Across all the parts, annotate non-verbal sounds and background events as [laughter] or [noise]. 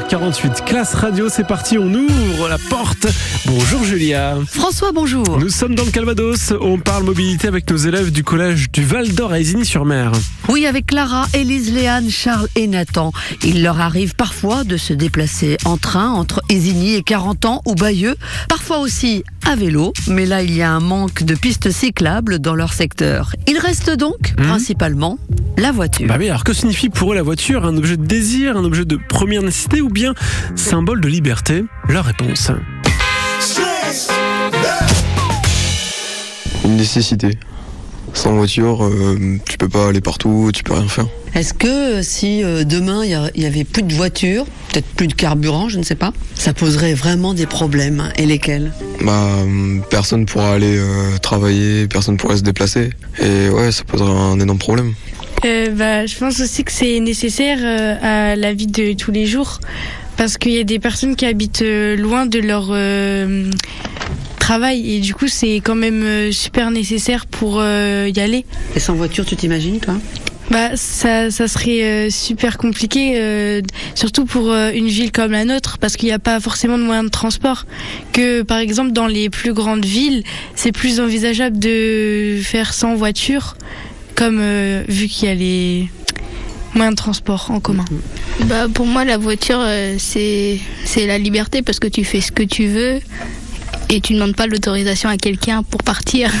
6h48, classe radio, c'est parti, on ouvre la porte. Bonjour Julia. François, bonjour. Nous sommes dans le Calvados, on parle mobilité avec nos élèves du collège du Val d'Or à Isigny-sur-Mer. Oui, avec Clara, Élise, Léane, Charles et Nathan. Il leur arrive parfois de se déplacer en train entre Isigny et 40 ans ou Bayeux, parfois aussi à vélo, mais là il y a un manque de pistes cyclables dans leur secteur. Il reste donc Mhm. principalement la voiture. Bah oui, alors que signifie pour eux la voiture Un objet de désir, un objet de première nécessité ou bien symbole de liberté La réponse. Une nécessité. Sans voiture, euh, tu peux pas aller partout, tu peux rien faire. Est-ce que euh, si euh, demain il y avait plus de voiture, peut-être plus de carburant, je ne sais pas, ça poserait vraiment des problèmes hein. Et lesquels? Bah, personne pourra aller euh, travailler, personne pourra se déplacer. Et ouais, ça poserait un énorme problème. Euh, bah, je pense aussi que c'est nécessaire euh, à la vie de tous les jours parce qu'il y a des personnes qui habitent euh, loin de leur euh, travail et du coup c'est quand même super nécessaire pour y aller. Et sans voiture, tu t'imagines toi? Bah ça, ça serait euh, super compliqué, euh, surtout pour euh, une ville comme la nôtre, parce qu'il n'y a pas forcément de moyens de transport. Que par exemple dans les plus grandes villes, c'est plus envisageable de faire sans voiture, comme euh, vu qu'il y a les moyens de transport en commun. Bah pour moi la voiture euh, c'est c'est la liberté parce que tu fais ce que tu veux et tu ne demandes pas l'autorisation à quelqu'un pour partir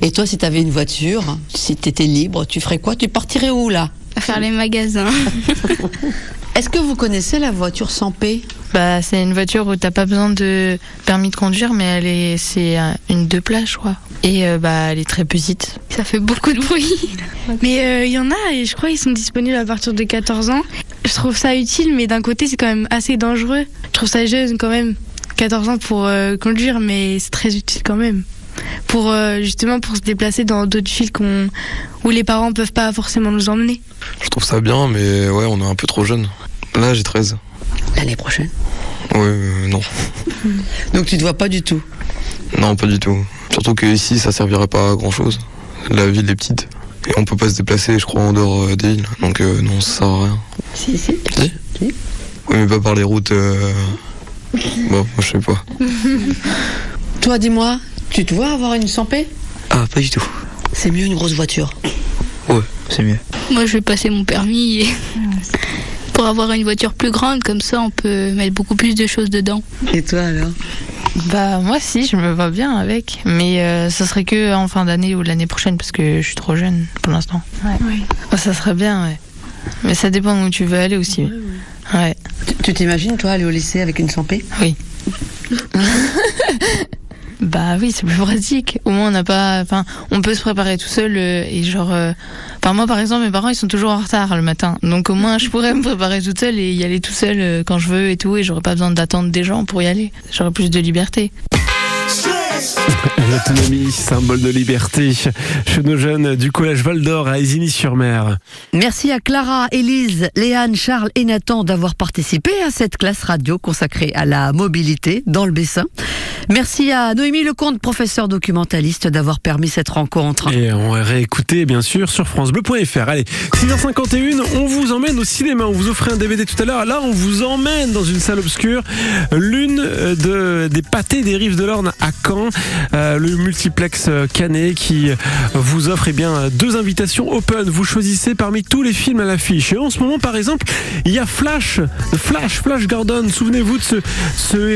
Et toi, si tu avais une voiture, si tu étais libre, tu ferais quoi? Tu partirais où là? À faire les magasins. [laughs] Est-ce que vous connaissez la voiture sans P? Bah, c'est une voiture où t'as pas besoin de permis de conduire, mais elle est, c'est euh, une deux places, je crois. Et euh, bah, elle est très petite. Ça fait beaucoup de bruit. [laughs] Mais euh, il y en a et je crois qu'ils sont disponibles à partir de 14 ans. Je trouve ça utile, mais d'un côté c'est quand même assez dangereux. Je trouve ça jeune quand même, 14 ans pour euh, conduire, mais c'est très utile quand même. Pour euh, justement pour se déplacer dans d'autres villes qu'on où les parents peuvent pas forcément nous emmener. Je trouve ça bien, mais ouais, on est un peu trop jeune. Là, j'ai 13. L'année prochaine. Ouais, euh, non. [laughs] Donc tu te vois pas du tout Non, pas du tout. Surtout que ici, ça servirait pas à grand chose. La ville est petite. Et on peut pas se déplacer, je crois, en dehors euh, des villes. Donc euh, non, ça sert à rien. Si, si. Si. Oui, mais pas par les routes. euh, Bon, moi, je sais pas. [laughs] Toi, dis-moi, tu te vois avoir une 100 P Ah, pas du tout. C'est mieux une grosse voiture. Ouais, c'est mieux. Moi je vais passer mon permis et pour avoir une voiture plus grande comme ça on peut mettre beaucoup plus de choses dedans. Et toi alors? Bah, moi, si, je me vois bien avec. Mais euh, ça serait que en fin d'année ou l'année prochaine, parce que je suis trop jeune pour l'instant. Ouais. Bah, ça serait bien, ouais. Mais ça dépend où tu veux aller aussi. Ouais. Tu- Tu t'imagines, toi, aller au lycée avec une 100 P Oui. [laughs] bah oui, c'est plus pratique. Au moins, on n'a pas. Enfin, on peut se préparer tout seul euh, et genre. euh, Enfin, moi, par exemple, mes parents, ils sont toujours en retard le matin. Donc, au moins, je pourrais [laughs] me préparer toute seule et y aller tout seul euh, quand je veux et tout. Et j'aurais pas besoin d'attendre des gens pour y aller. J'aurais plus de liberté. L'autonomie, symbole de liberté. Chez nos jeunes du collège Val d'Or à Isigny-sur-Mer. Merci à Clara, Élise, Léane, Charles et Nathan d'avoir participé à cette classe radio consacrée à la mobilité dans le Bessin. Merci à Noémie Lecomte, professeur documentaliste, d'avoir permis cette rencontre. Et on va réécouter bien sûr sur francebleu.fr. Allez, 6h51, on vous emmène au cinéma. On vous offrait un DVD tout à l'heure. Là, on vous emmène dans une salle obscure, l'une de, des pâtés des rives de l'Orne à Caen, euh, le multiplex euh, Canet qui vous offre eh bien deux invitations open. Vous choisissez parmi tous les films à l'affiche. Et en ce moment, par exemple, il y a Flash, Flash, Flash Gordon. Souvenez-vous de ce, ce héros